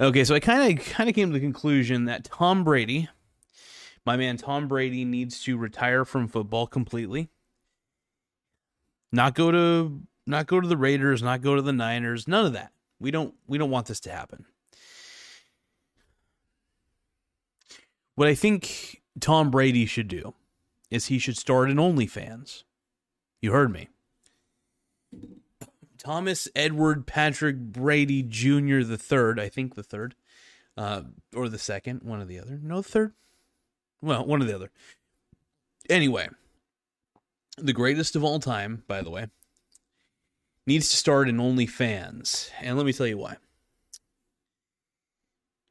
Okay, so I kind of kind of came to the conclusion that Tom Brady, my man Tom Brady, needs to retire from football completely. Not go to not go to the Raiders, not go to the Niners, none of that. We don't we don't want this to happen. What I think Tom Brady should do is he should start an OnlyFans. You heard me. Thomas Edward Patrick Brady Jr. the third, I think the third, uh, or the second, one or the other. No, the third. Well, one or the other. Anyway, the greatest of all time, by the way, needs to start an OnlyFans, and let me tell you why.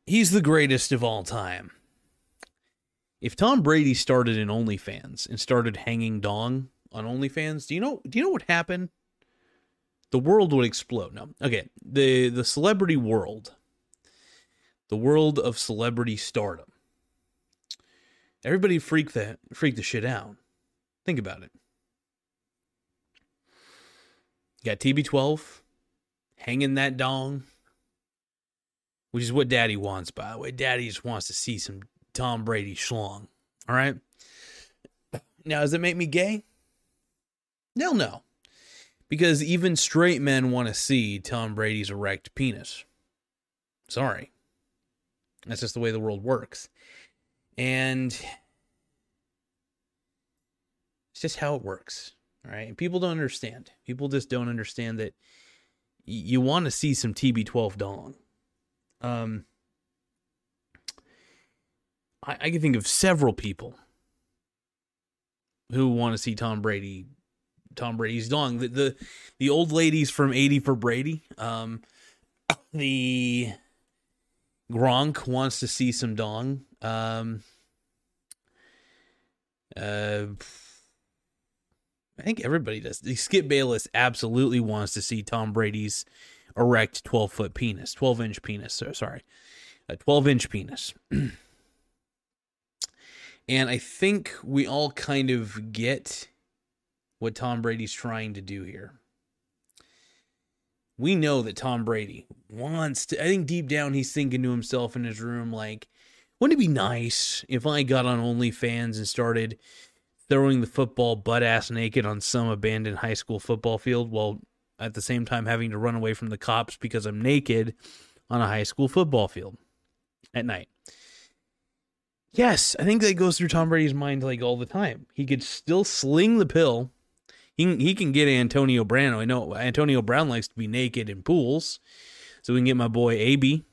He's the greatest of all time. If Tom Brady started an OnlyFans and started hanging dong on OnlyFans, do you know? Do you know what happened? The world would explode. No, okay. the The celebrity world, the world of celebrity stardom. Everybody freak the freak the shit out. Think about it. You got TB12 hanging that dong, which is what Daddy wants. By the way, Daddy just wants to see some Tom Brady schlong. All right. Now, does it make me gay? No, no. Because even straight men want to see Tom Brady's erect penis. Sorry. That's just the way the world works. And it's just how it works. Right. And people don't understand. People just don't understand that you want to see some TB12 dong. Um, I, I can think of several people who want to see Tom Brady Tom Brady's dong. The the, the old ladies from 80 for Brady. Um the Gronk wants to see some dong. Um uh I think everybody does. The Skip Bayless absolutely wants to see Tom Brady's erect 12 foot penis, 12 inch penis. So sorry, a 12 inch penis. And I think we all kind of get what Tom Brady's trying to do here. We know that Tom Brady wants to, I think deep down he's thinking to himself in his room, like, wouldn't it be nice if I got on OnlyFans and started throwing the football butt ass naked on some abandoned high school football field while at the same time having to run away from the cops because I'm naked on a high school football field at night? Yes, I think that goes through Tom Brady's mind like all the time. He could still sling the pill. He can, he can get Antonio Brown. I know Antonio Brown likes to be naked in pools, so we can get my boy AB.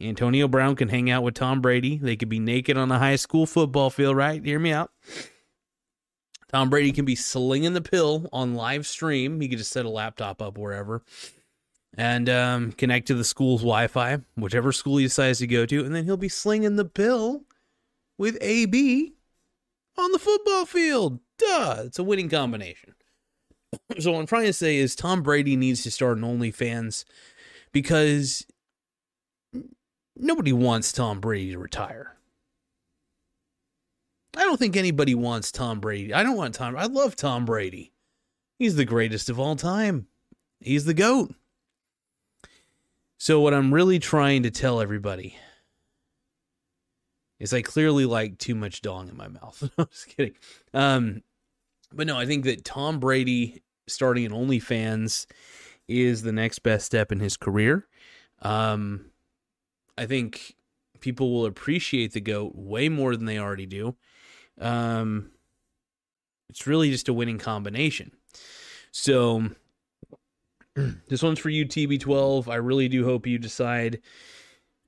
Antonio Brown can hang out with Tom Brady. They could be naked on the high school football field, right? Hear me out. Tom Brady can be slinging the pill on live stream. He could just set a laptop up wherever and um, connect to the school's Wi Fi, whichever school he decides to go to, and then he'll be slinging the pill with AB on the football field. Duh, it's a winning combination. so what I'm trying to say is Tom Brady needs to start an OnlyFans because nobody wants Tom Brady to retire. I don't think anybody wants Tom Brady. I don't want Tom. I love Tom Brady. He's the greatest of all time. He's the GOAT. So, what I'm really trying to tell everybody is I clearly like too much dong in my mouth. I'm just kidding. Um, but no, I think that Tom Brady starting an OnlyFans is the next best step in his career. Um, I think people will appreciate the goat way more than they already do. Um, it's really just a winning combination. So this one's for you, TB12. I really do hope you decide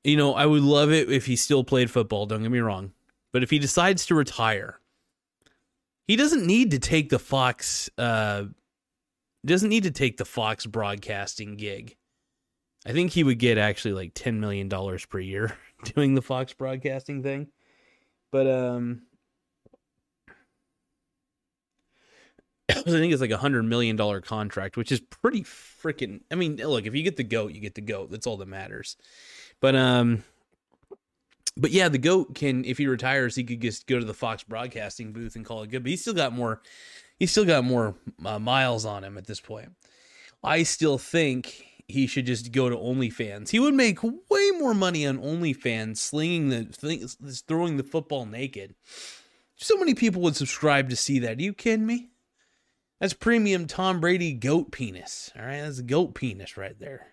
you know, I would love it if he still played football, don't get me wrong. But if he decides to retire, he doesn't need to take the Fox uh doesn't need to take the Fox broadcasting gig. I think he would get actually like 10 million dollars per year doing the Fox broadcasting thing. But um I think it's like a hundred million dollar contract, which is pretty freaking. I mean, look, if you get the goat, you get the goat. That's all that matters. But um, but yeah, the goat can if he retires, he could just go to the Fox broadcasting booth and call it good. But he's still got more. He's still got more uh, miles on him at this point. I still think he should just go to OnlyFans. He would make way more money on OnlyFans slinging the throwing the football naked. So many people would subscribe to see that. Are you kidding me? That's premium Tom Brady goat penis. All right, that's a goat penis right there.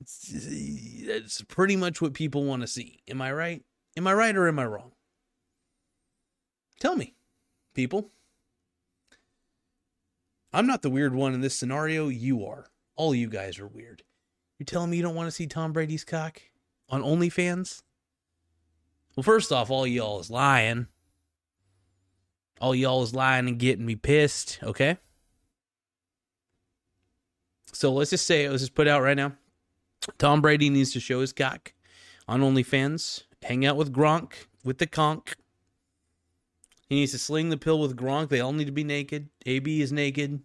It's, pretty much what people want to see. Am I right? Am I right or am I wrong? Tell me, people. I'm not the weird one in this scenario. You are. All you guys are weird. You're telling me you don't want to see Tom Brady's cock on OnlyFans? Well, first off, all y'all is lying. All y'all is lying and getting me pissed, okay? So let's just say, let's just put out right now. Tom Brady needs to show his cock on OnlyFans, hang out with Gronk, with the conk. He needs to sling the pill with Gronk. They all need to be naked. AB is naked.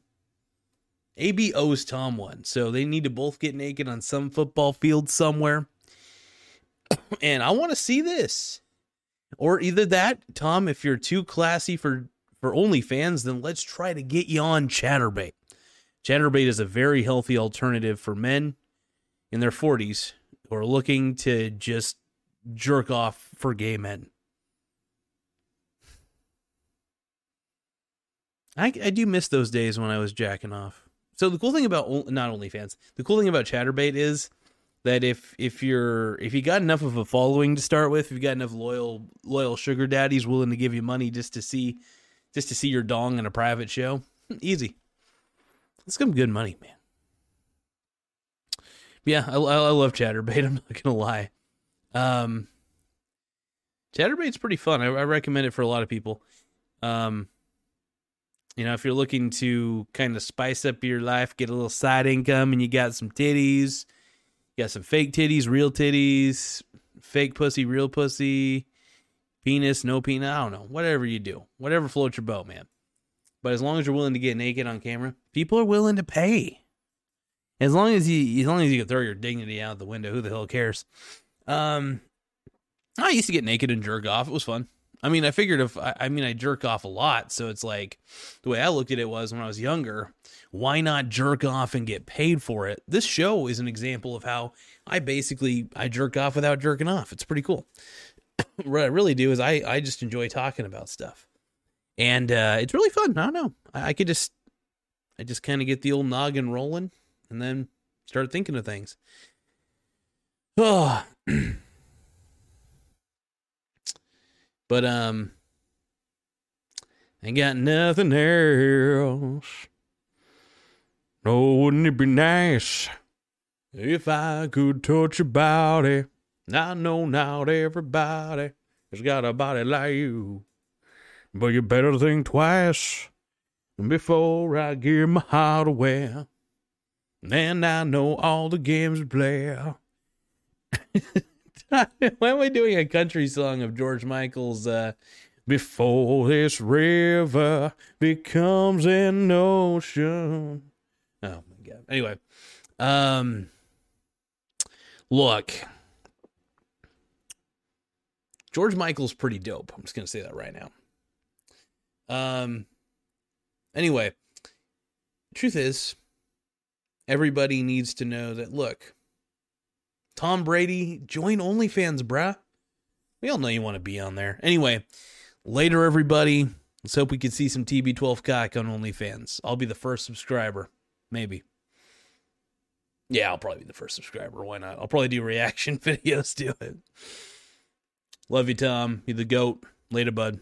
AB owes Tom one, so they need to both get naked on some football field somewhere. and I want to see this. Or either that, Tom, if you're too classy for for OnlyFans, then let's try to get you on Chaturbate. Chaturbate is a very healthy alternative for men in their 40s who are looking to just jerk off for gay men. I, I do miss those days when I was jacking off. So the cool thing about not OnlyFans, the cool thing about Chaturbate is that if if you're if you got enough of a following to start with, if you got enough loyal loyal sugar daddies willing to give you money just to see just to see your dong in a private show, easy. It's some good money, man. Yeah, I, I love Chaturbate. I'm not gonna lie. Um, Chaturbate's pretty fun. I, I recommend it for a lot of people. Um, you know, if you're looking to kind of spice up your life, get a little side income, and you got some titties, you got some fake titties, real titties, fake pussy, real pussy, penis, no penis, I don't know, whatever you do, whatever floats your boat, man. But as long as you're willing to get naked on camera, people are willing to pay. As long as you, as long as you can throw your dignity out the window, who the hell cares? Um, I used to get naked and jerk off. It was fun. I mean, I figured if I, I mean I jerk off a lot, so it's like the way I looked at it was when I was younger, why not jerk off and get paid for it? This show is an example of how I basically I jerk off without jerking off. It's pretty cool. what I really do is I I just enjoy talking about stuff, and uh, it's really fun. I don't know. I, I could just I just kind of get the old noggin rolling, and then start thinking of things. Oh. But um ain't got nothing else. Oh, wouldn't it be nice if I could touch your body? I know not everybody has got a body like you, but you better think twice before I give my heart away. And I know all the games we play. Why am I doing a country song of George Michael's uh, Before This River Becomes an Ocean? Oh my god. Anyway, um look. George Michael's pretty dope. I'm just gonna say that right now. Um anyway, truth is, everybody needs to know that look, Tom Brady, join OnlyFans, bruh. We all know you want to be on there. Anyway, later, everybody. Let's hope we can see some TB12 cock on OnlyFans. I'll be the first subscriber. Maybe. Yeah, I'll probably be the first subscriber. Why not? I'll probably do reaction videos to it. Love you, Tom. You're the GOAT. Later, bud.